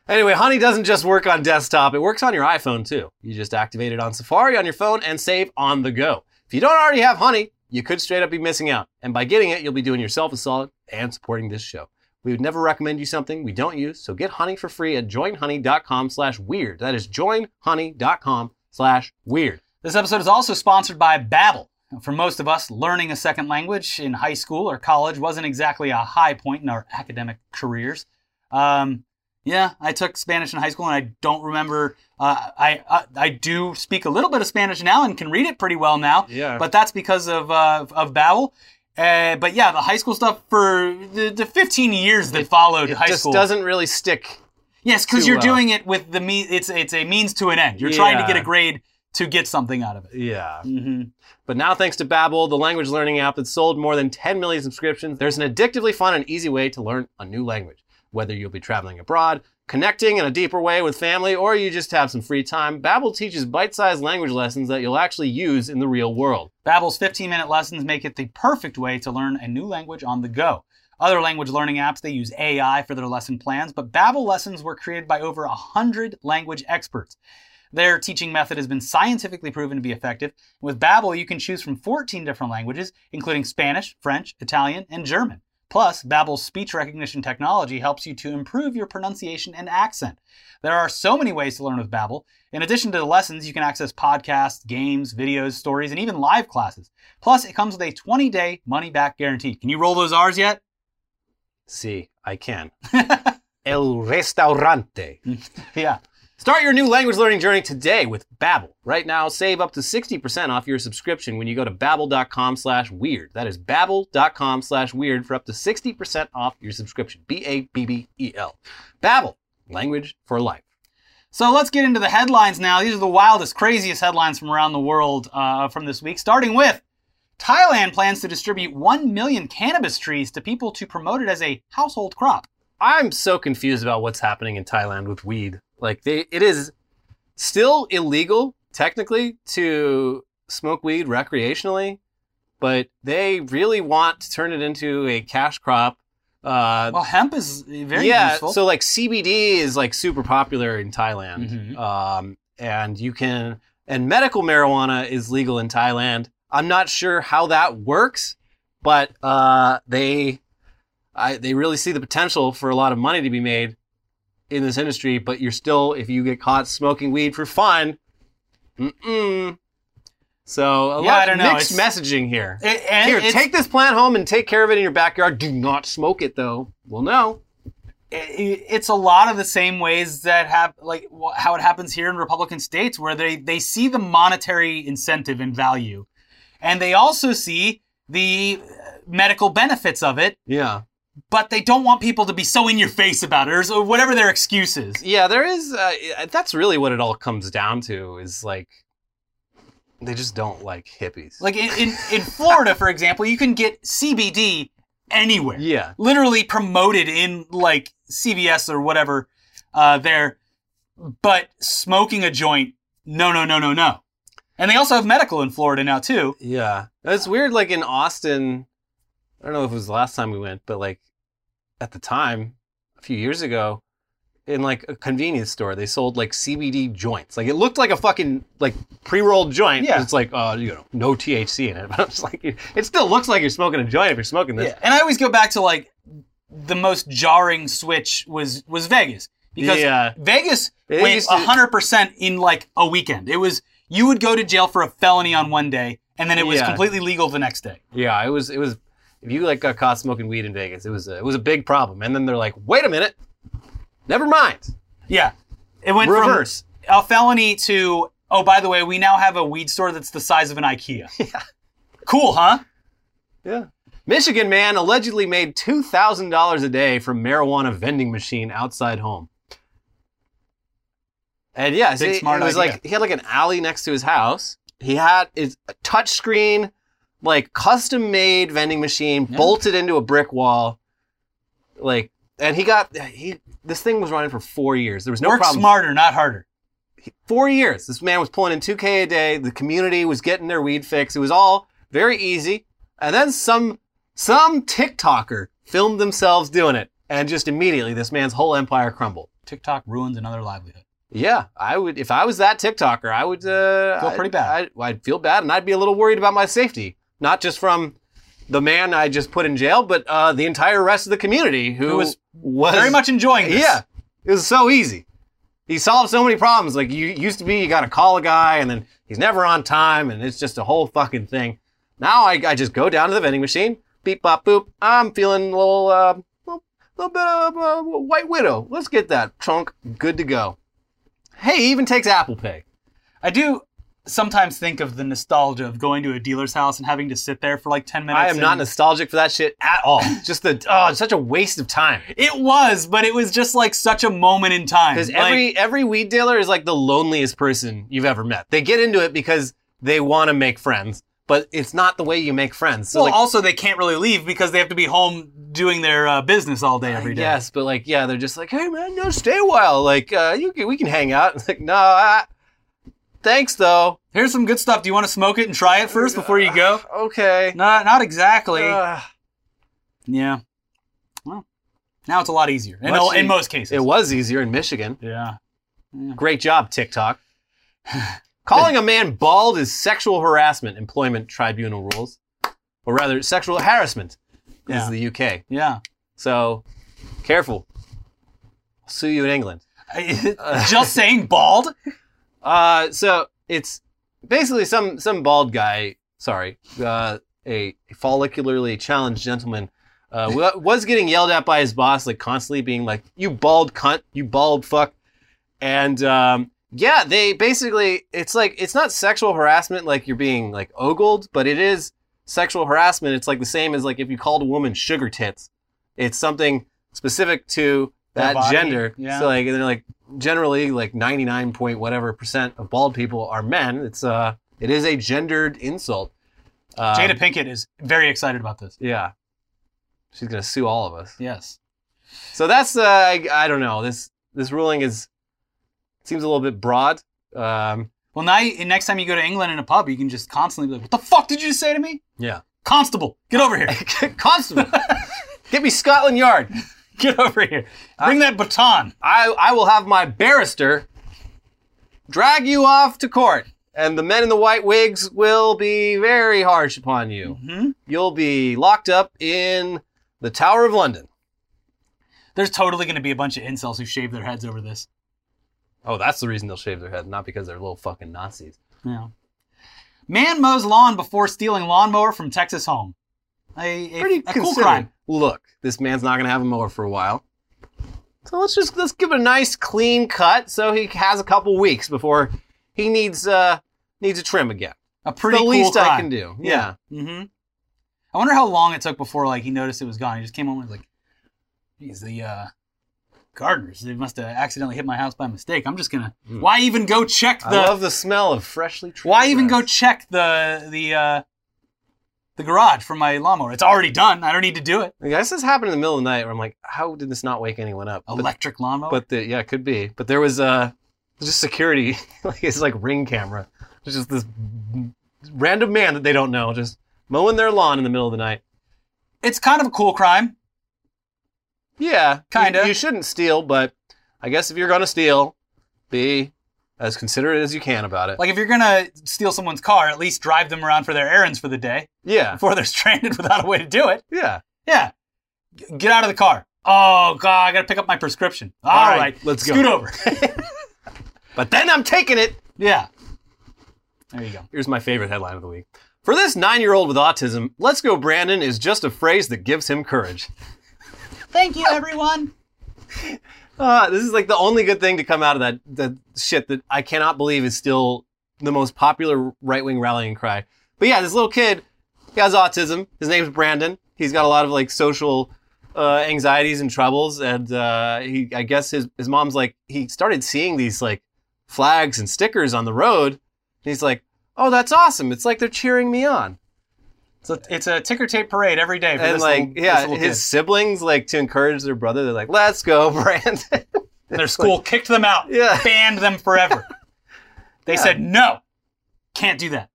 Anyway, Honey doesn't just work on desktop, it works on your iPhone too. You just activate it on Safari on your phone and save on the go. If you don't already have Honey, you could straight up be missing out. And by getting it, you'll be doing yourself a solid and supporting this show. We would never recommend you something we don't use, so get Honey for free at joinhoney.com slash weird. That is joinhoney.com slash weird.
This episode is also sponsored by Babbel. For most of us, learning a second language in high school or college wasn't exactly a high point in our academic careers. Um, yeah, I took Spanish in high school, and I don't remember. Uh, I, I I do speak a little bit of Spanish now and can read it pretty well now.
Yeah.
But that's because of uh, of Babbel. Uh, but yeah, the high school stuff for the, the 15 years that followed
It
high
just
school.
doesn't really stick.
Yes, because you're
well.
doing it with the me. It's it's a means to an end. You're trying to get a grade to get something out of it.
Yeah.
hmm
But now, thanks to Babbel, the language learning app that sold more than 10 million subscriptions, there's an addictively fun and easy way to learn a new language. Whether you'll be traveling abroad, connecting in a deeper way with family, or you just have some free time, Babbel teaches bite-sized language lessons that you'll actually use in the real world.
Babbel's 15-minute lessons make it the perfect way to learn a new language on the go. Other language learning apps they use AI for their lesson plans, but Babbel lessons were created by over 100 language experts. Their teaching method has been scientifically proven to be effective. With Babbel, you can choose from 14 different languages, including Spanish, French, Italian, and German. Plus, Babbel's speech recognition technology helps you to improve your pronunciation and accent. There are so many ways to learn with Babbel. In addition to the lessons, you can access podcasts, games, videos, stories, and even live classes. Plus, it comes with a 20-day money-back guarantee. Can you roll those R's yet?
See, I can. [LAUGHS] El restaurante.
yeah.
Start your new language learning journey today with Babbel. Right now, save up to 60% off your subscription when you go to babbel.com slash weird. That is babbel.com slash weird for up to 60% off your subscription. B-A-B-B-E-L. Babbel, language for life.
So let's get into the headlines now. These are the wildest, craziest headlines from around the world uh, from this week, starting with Thailand plans to distribute 1 million cannabis trees to people to promote it as a household crop.
I'm so confused about what's happening in Thailand with weed. Like they it is still illegal technically to smoke weed recreationally, but they really want to turn it into a cash crop. Uh,
Well, hemp is very
yeah,
useful.
so like CBD is like super popular in Thailand.
Mhm.
Um, and you can and medical marijuana is legal in Thailand. I'm not sure how that works, but uh, they I, they really see the potential for a lot of money to be made in this industry. But you're still, if you get caught smoking weed for fun, mm-mm. So a
Yeah,
lot
I don't know.
mixed
It's-
messaging here.
It- and
Here, take this plant home and take care of it in your backyard. Do not smoke it, though. Well, no.
it- it's a lot of the same ways that have like how it happens here in Republican states where they they see the monetary incentive and value and they also see the uh, medical benefits of it
Yeah.
But they don't want people to be so in your face about it or whatever their excuse is.
Yeah, there is. Uh, that's really what it all comes down to. Is like they just don't like hippies.
Like in, in, in Florida, for example, you can get CBD anywhere.
yeah,
Literally promoted in like CVS or whatever uh, there. But smoking a joint, no, no, no, no, no. And they also have medical in Florida now too.
yeah. It's weird. Like in Austin, I don't know if it was the last time we went, but like at the time, a few years ago, in like a convenience store. They sold like CBD joints. Like it looked like a fucking like pre-rolled joint.
Yeah.
It's like uh you know no THC in it. [LAUGHS] But it's like it still looks like you're smoking a joint if you're smoking this.
Yeah, and I always go back to like the most jarring switch was was Vegas because
Yeah.
Vegas
It
went hundred percent in like a weekend. It was you would go to jail for a felony on one day, and then it was
Yeah.
completely legal the next day.
Yeah, it was it was if you like got caught smoking weed in Vegas, it was a, it was a big problem. And then they're like, wait a minute, never mind,
Yeah, it went
reverse.
from a felony to oh by the way we now have a weed store that's the size of an IKEA. [LAUGHS] Yeah. Cool, huh?
Yeah. Michigan man allegedly made two thousand dollars a day from marijuana vending machine outside home. And yeah,
smart
it was
idea.
like he had like an alley next to his house. He had his touch screen, like custom made vending machine
Yeah.
bolted into a brick wall. Like, and he got he. This thing was running for four years. There was no
Work
problem.
smarter, not harder.
Four years. This man was pulling in 2K a day. The community was getting their weed fix. It was all very easy. And then some some TikToker filmed themselves doing it. And just immediately this man's whole empire crumbled.
TikTok ruins another livelihood.
Yeah, I would if I was that TikToker, I would uh
Feel
I'd-
pretty bad.
I'd, I'd feel bad and I'd be a little worried about my safety. Not just from the man I just put in jail, but uh, the entire rest of the community who,
Who was
was
Very much enjoying this.
Yeah, it was so easy. He solved so many problems. Like you used to be, you got to call a guy, and then he's never on time, and it's just a whole fucking thing. Now I, I just go down to the vending machine, beep bop boop. I'm feeling a little, uh, little, little bit of uh, White Widow. Let's get that trunk good to go. Hey, he even takes Apple Pay.
I do sometimes think of the nostalgia of going to a dealer's house and having to sit there for like 10 minutes.
I am not nostalgic for that shit at all. [LAUGHS] just the oh, it's such a waste of time.
It was, but it was just like such a moment in time.
Because
Like,
every every weed dealer is like the loneliest person you've ever met. They get into it because they want to make friends, but it's not the way you make friends. So
well,
like,
also they can't really leave because they have to be home doing their uh, business all day every day.
yes, but like yeah, they're just like, hey man, no, stay a while. Like uh, you can, we can hang out. [LAUGHS] It's like no, I, thanks though.
Here's some good stuff. Do you want to smoke it and try it first before you go? [SIGHS]
Okay.
Not, not exactly.
Uh,
yeah. Well, now it's a lot easier in, all, in most cases.
it was easier in Michigan.
yeah.
Great job, TikTok. [LAUGHS] Calling a man bald is sexual harassment. Employment Tribunal rules, or rather, sexual harassment.
Yeah.
Is the UK.
Yeah.
So, careful. I'll sue you in England. [LAUGHS]
just saying bald. [LAUGHS]
Uh, so it's basically some some bald guy. Sorry, uh, a follicularly challenged gentleman uh, [LAUGHS] was getting yelled at by his boss, like constantly being like, "You bald cunt, you bald fuck," and um, yeah, they basically it's like it's not sexual harassment like you're being like ogled, but it is sexual harassment. It's like the same as like if you called a woman sugar tits. It's something specific to that
body,
gender.
yeah.
So like they're like generally like 99 point whatever percent of bald people are men. It's uh it is a gendered insult. Um,
Jada Pinkett is very excited about this.
Yeah. She's gonna sue all of us.
Yes.
So that's uh I, I don't know. This this ruling is seems a little bit broad. Um
Well, now you, next time you go to England in a pub, you can just constantly be like, "What the fuck did you just say to me,
yeah.
Constable? Get over here! [LAUGHS]
Constable. Get me Scotland Yard.
Get over here! Bring that baton."
I I will have my barrister drag you off to court. And the men in the white wigs will be very harsh upon you.
hmm
You'll be locked up in the Tower of London.
There's totally going to be a bunch of incels who shave their heads over this.
Oh, that's the reason they'll shave their head, not because they're little fucking Nazis.
Yeah. Man mows lawn before stealing lawnmower from Texas home. A, a,
Pretty
a cool crime.
Look, this man's not gonna have a mower for a while. So let's just let's give it a nice clean cut so he has a couple weeks before he needs uh needs a trim again.
A pretty
the
cool
least. I can do. Yeah.
Mm-hmm. I wonder how long it took before like he noticed it was gone. He just came home and was like, "Geez, the uh, gardeners they must have accidentally hit my house by mistake. I'm just gonna. Why even go check
Hmm. I
the?
love the smell of freshly trimmed
why even go check the the uh, the garage for my lawnmower? It's already done. I don't need to do it.
I guess this happened in the middle of the night where I'm like, how did this not wake anyone up? But,
Electric lawnmower.
but the yeah, it could be. But there was uh just security, [LAUGHS] like it's like ring camera. It's just this random man that they don't know, just mowing their lawn in the middle of the night.
it's kind of a cool crime.
Yeah,
Kinda.
You, you shouldn't steal, but I guess if you're gonna steal, be as considerate as you can about it.
Like if you're gonna steal someone's car, at least drive them around for their errands for the day
yeah,
before they're [LAUGHS] stranded without a way to do it.
yeah.
Yeah. G- Get out of the car. Oh god, I gotta pick up my prescription.
All right,
right,
let's go.
Scoot over. [LAUGHS] [LAUGHS]
But then I'm taking it.
yeah. There you go.
Here's my favorite headline of the week. For this nine-year-old with autism, "Let's go, Brandon" is just a phrase that gives him courage.
Thank you, everyone.
Uh, this is like the only good thing to come out of that that shit that I cannot believe is still the most popular right wing rallying cry. But yeah, this little kid, he has autism. His name's Brandon. He's got a lot of like social uh, anxieties and troubles, and uh, he, I guess his his mom's like he started seeing these like flags and stickers on the road. And he's like, "Oh, that's awesome! It's like they're cheering me on."
So it's a ticker tape parade every day for
and like,
little,
yeah, his
kid.
siblings like to encourage their brother. They're like, "Let's go, [LAUGHS] Brandon."
And their school kicked them out.
Yeah.
Banned them forever. [LAUGHS] They
Yeah.
said no. Can't do that.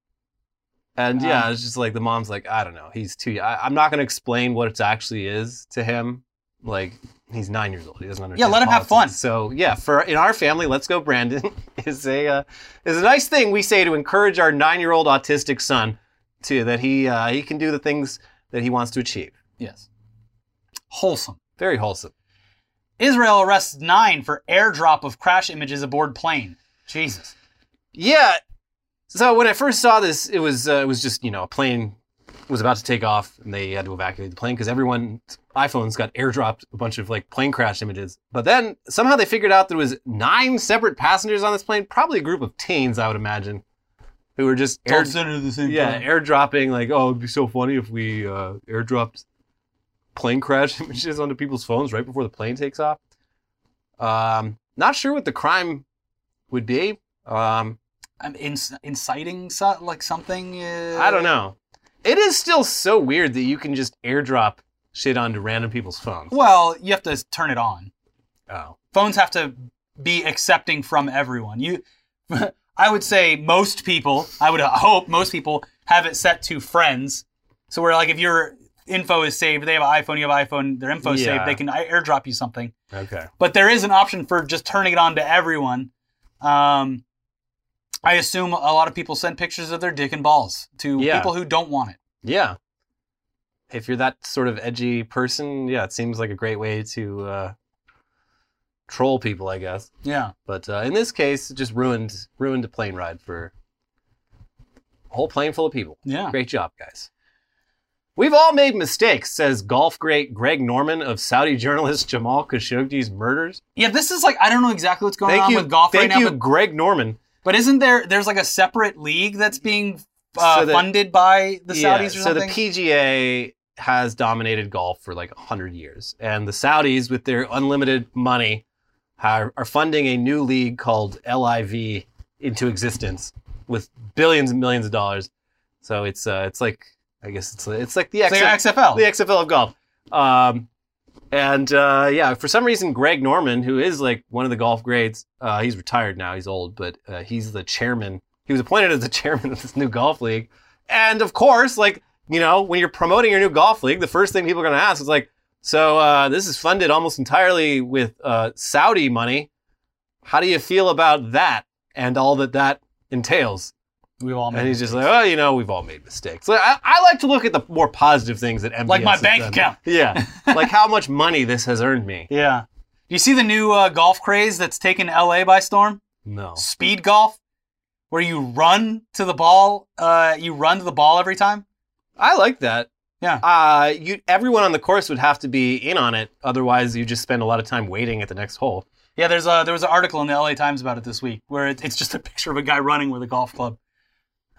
And yeah,
Um,
it's just like the mom's like, I don't know, he's too. I, I'm not going to explain what it actually is to him. Like he's nine years old, he doesn't understand.
Yeah, let him have fun.
So yeah, for in our family, let's go, Brandon [LAUGHS] is a uh, is a nice thing we say to encourage our nine year old autistic son to that he uh, he can do the things that he wants to achieve.
Yes. Wholesome.
Very wholesome.
Israel arrests nine for airdrop of crash images aboard plane. Jesus.
Yeah. So when I first saw this, it was uh, it was just you know a plane was about to take off and they had to evacuate the plane because everyone's iPhones got airdropped a bunch of like plane crash images. But then somehow they figured out there was nine separate passengers on this plane, probably a group of teens, I would imagine, who were just air,
at the same
yeah airdropping like oh it'd be so funny if we uh, airdropped plane crash [LAUGHS] images onto people's phones right before the plane takes off. Um, not sure what the crime would be. Um,
I'm inc- inciting so- like something. Uh,
I don't know. It is still so weird that you can just airdrop shit onto random people's phones.
Well, you have to turn it on.
Oh.
Phones have to be accepting from everyone. You, I would say most people. I would hope most people have it set to friends. So where like if your info is saved, they have an iPhone, you have an iPhone, their info is
Yeah.
saved, they can airdrop you something.
Okay.
But there is an option for just turning it on to everyone. Um, I assume a lot of people send pictures of their dick and balls to
Yeah.
people who don't want it.
Yeah. If you're that sort of edgy person, yeah, it seems like a great way to uh, troll people, I guess.
Yeah.
But uh, in this case, it just ruined ruined a plane ride for a whole plane full of people.
Yeah.
Great job, guys. We've all made mistakes, says golf great Greg Norman of Saudi journalist Jamal Khashoggi's murders.
Yeah, this is like I don't know exactly what's going
Thank
on
you,
with golf
thank
right
you,
now, but,
Greg Norman.
but isn't there there's like a separate league that's being uh,
So the-
funded by the
Yeah,
Saudis or
so the? PGA has dominated golf for like 100 years. And the Saudis, with their unlimited money, are, are funding a new league called LIV into existence with billions and millions of dollars. So it's uh, it's like, I guess it's, it's like the,
It's like XFL.
the XFL of golf. Um, and uh, yeah, for some reason, Greg Norman, who is like one of the golf greats, uh, he's retired now. He's old, but uh, he's the chairman. He was appointed as the [LAUGHS] chairman of this new golf league. And of course, like you know, when you're promoting your new golf league, the first thing people are going to ask is like, so uh, this is funded almost entirely with uh, Saudi money. How do you feel about that and all that that entails?
We've all made
And he's just
mistakes.
like, oh, you know, we've all made mistakes. Like, I, I like to look at the more positive things that MBS
Like my
has
bank
done.
account.
Yeah, [LAUGHS] like how much money this has earned me.
yeah. Do you see the new uh, golf craze that's taken LA by storm?
No.
Speed golf, where you run to the ball. Uh, you run to the ball every time.
I like that.
Yeah.
Uh, you everyone on the course would have to be in on it. Otherwise, you just spend a lot of time waiting at the next hole.
Yeah, there's a there was an article in the LA Times about it this week where it, it's just a [LAUGHS] picture of a guy running with a golf club.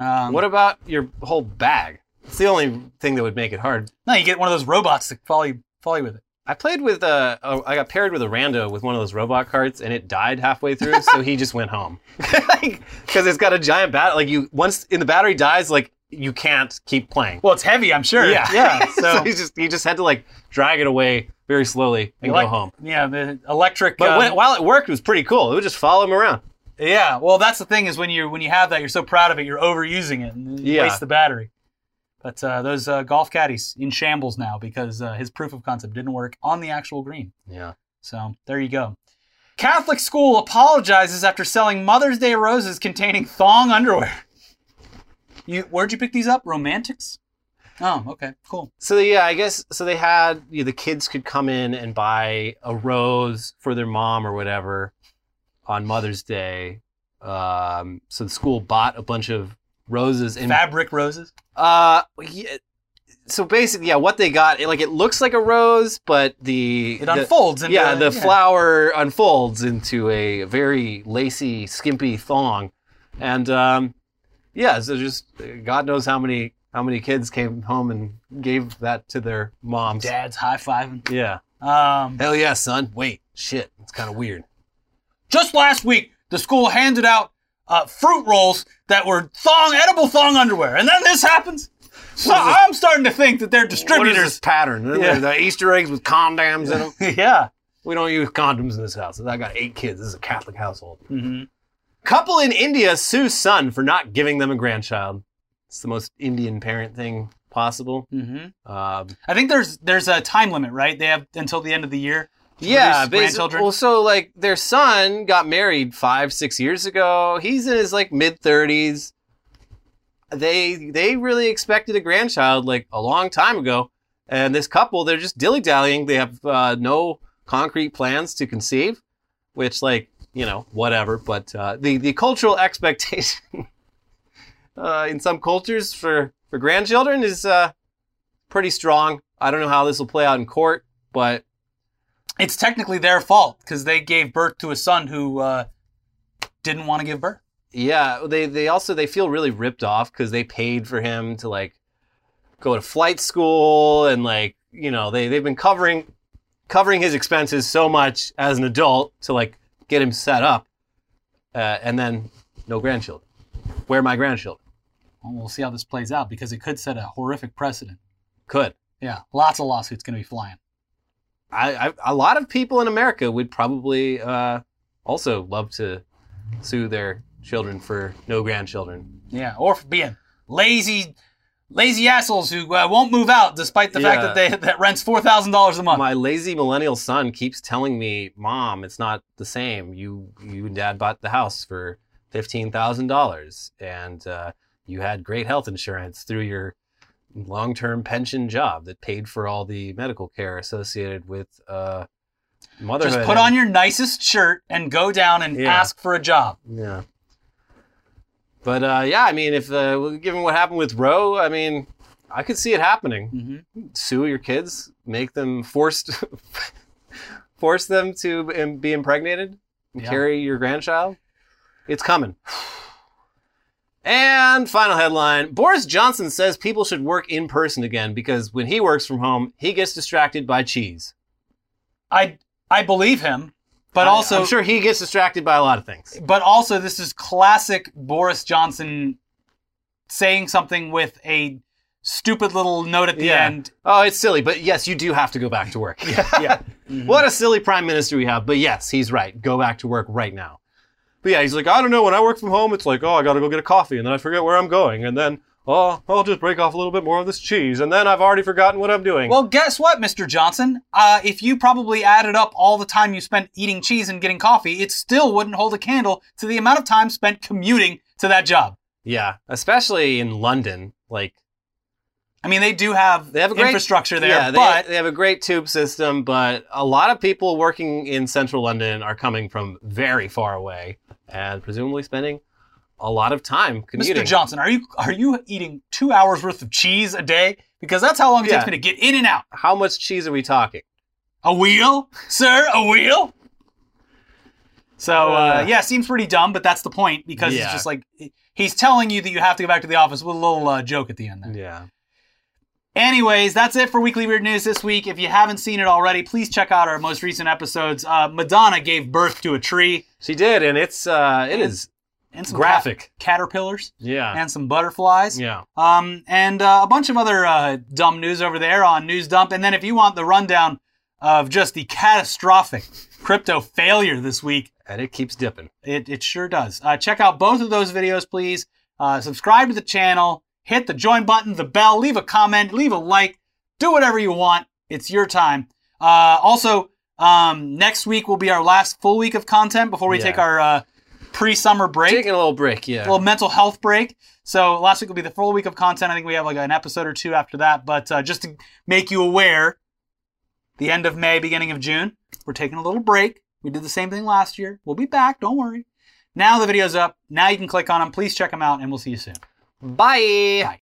Um,
What about your whole bag? It's the only thing that would make it hard.
No, you get one of those robots to follow you, follow you with it.
I played with uh, oh, got paired with a rando with one of those robot carts, and it died halfway through, so he just went home. [LAUGHS] Because it's got a giant bat. Like you, once in the battery dies, like you can't keep playing.
Well, it's heavy, I'm sure.
Yeah,
yeah. [LAUGHS]
so
So,
he just he just had to like drag it away very slowly and go home.
Yeah, the electric.
But
um,
when, while it worked, it was pretty cool. It would just follow him around.
yeah, well, that's the thing is when you when you have that, you're so proud of it, you're overusing it and you
Yeah.
waste the battery. But uh, those uh, golf caddies in shambles now because uh, his proof of concept didn't work on the actual green.
Yeah.
So there you go. Catholic school apologizes after selling Mother's Day roses containing thong underwear. You, where'd you pick these up? Romantix? Oh, okay, cool.
So yeah, I guess so. They had you know, the kids could come in and buy a rose for their mom or whatever on Mother's Day. Um, so the school bought a bunch of roses and
Fabric roses.
uh, yeah, so basically, yeah, what they got, it, like it looks like a rose, but the
It
the-
unfolds into
yeah, the flower unfolds into a very lacy, skimpy thong, and um, yeah, so just God knows how many how many kids came home and gave that to their moms.
Dad's high fiving.
Yeah.
Um,
Hell yeah, son. Wait, shit, it's kind of weird.
just last week, the school handed out uh, fruit rolls that were thong, edible thong underwear, and then this happens. So? I'm starting to think that they're
What is
distributors.
this pattern?
Yeah.
The Easter eggs with condoms in [LAUGHS] them.
yeah.
We don't use condoms in this house. I got eight kids. This is a Catholic household.
hmm
Couple in India sues son for not giving them a grandchild. It's the most Indian parent thing possible.
hmm
Um,
I think there's there's a time limit, right? They have until the end of the year.
yeah,
grandchildren.
Well, so like their son got married five, six years ago. He's in his like mid thirties. They they really expected a grandchild like a long time ago, and this couple they're just dilly dallying. They have uh, no concrete plans to conceive, which like you know whatever. But uh, the the cultural [LAUGHS] expectation uh, in some cultures for for grandchildren is uh, pretty strong. I don't know how this will play out in court, but
It's technically their fault because they gave birth to a son who uh, didn't want to give birth.
Yeah, they they also they feel really ripped off because they paid for him to like go to flight school and like you know they they've been covering covering his expenses so much as an adult to like get him set up, uh, and then no grandchildren. Where are my grandchildren?
Well, we'll see how this plays out because it could set a horrific precedent.
Could
Yeah, lots of lawsuits going to be flying.
I, I a lot of people in America would probably uh, also love to sue their children for no grandchildren.
Yeah, or for being lazy, lazy assholes who uh, won't move out despite the fact that they that rents four thousand dollars a month.
My lazy millennial son keeps telling me, "Mom, it's not the same. You you and Dad bought the house for fifteen thousand dollars, and uh, you had great health insurance through your long-term pension job that paid for all the medical care associated with uh, motherhood."
Just put on your nicest shirt and go down and
Yeah.
ask for a job.
yeah. But uh, yeah, I mean, if uh, given what happened with Roe, I mean, I could see it happening.
hmm
sue your kids, make them forced, [LAUGHS] force them to be impregnated and
Yeah.
carry your grandchild. It's coming. And final headline Boris Johnson says people should work in person again because when he works from home, he gets distracted by cheese.
I I believe him, but
I-
also
I'm sure he gets distracted by a lot of things.
but also this is classic Boris Johnson saying something with a stupid little note at the
Yeah.
end.
Oh, it's silly, but yes, you do have to go back to work.
Yeah. [LAUGHS] Mm-hmm.
What a silly prime minister we have. But yes, he's right. Go back to work right now. But yeah, he's like, I don't know. When I work from home, it's like, oh, I got to go get a coffee, and then I forget where I'm going, and then oh, I'll just break off a little bit more of this cheese, and then I've already forgotten what I'm doing.
Well, guess what, Mr. Johnson? Uh, if you probably added up all the time you spent eating cheese and getting coffee, it still wouldn't hold a candle to the amount of time spent commuting to that job.
yeah, especially in London, like
I mean, they do have,
They have a great-
infrastructure there,
yeah, they,
but
they have a great tube system, but a lot of people working in central London are coming from very far away and presumably spending a lot of time commuting.
Mr. Johnson, are you are you eating two hours worth of cheese a day? Because that's how long it
Yeah.
takes me to get in and out.
How much cheese are we talking?
A wheel, sir, a wheel. So uh,
Uh.
yeah, seems pretty dumb, but that's the point because
Yeah.
it's just like he's telling you that you have to go back to the office with a little uh, joke at the end there.
Yeah.
Anyways, that's it for Weekly Weird News this week. If you haven't seen it already, please check out our most recent episodes. Uh, Madonna gave birth to a tree
She did, and it's uh, it is
and some
graphic.
cat- caterpillars
Yeah.
and some butterflies.
Yeah.
Um, and uh, a bunch of other uh, dumb news over there on News Dump. And then if you want the rundown of just the catastrophic crypto failure this week,
And it keeps dipping.
it, it sure does. Uh, check out both of those videos, please. Uh, subscribe to the channel, hit the join button, the bell, leave a comment, leave a like, do whatever you want. It's your time. Uh, also, Um, next week will be our last full week of content before we
Yeah.
take our uh, pre-summer break,
Taking a little break, yeah.
a little mental health break. So last week will be the full week of content. I think we have like an episode or two after that. But uh, just to make you aware, the end of May, beginning of June, we're taking a little break. We did the same thing last year. We'll be back. Don't worry. Now the video's up. Now you can click on them. Please check them out, and we'll see you soon.
Bye.
Bye.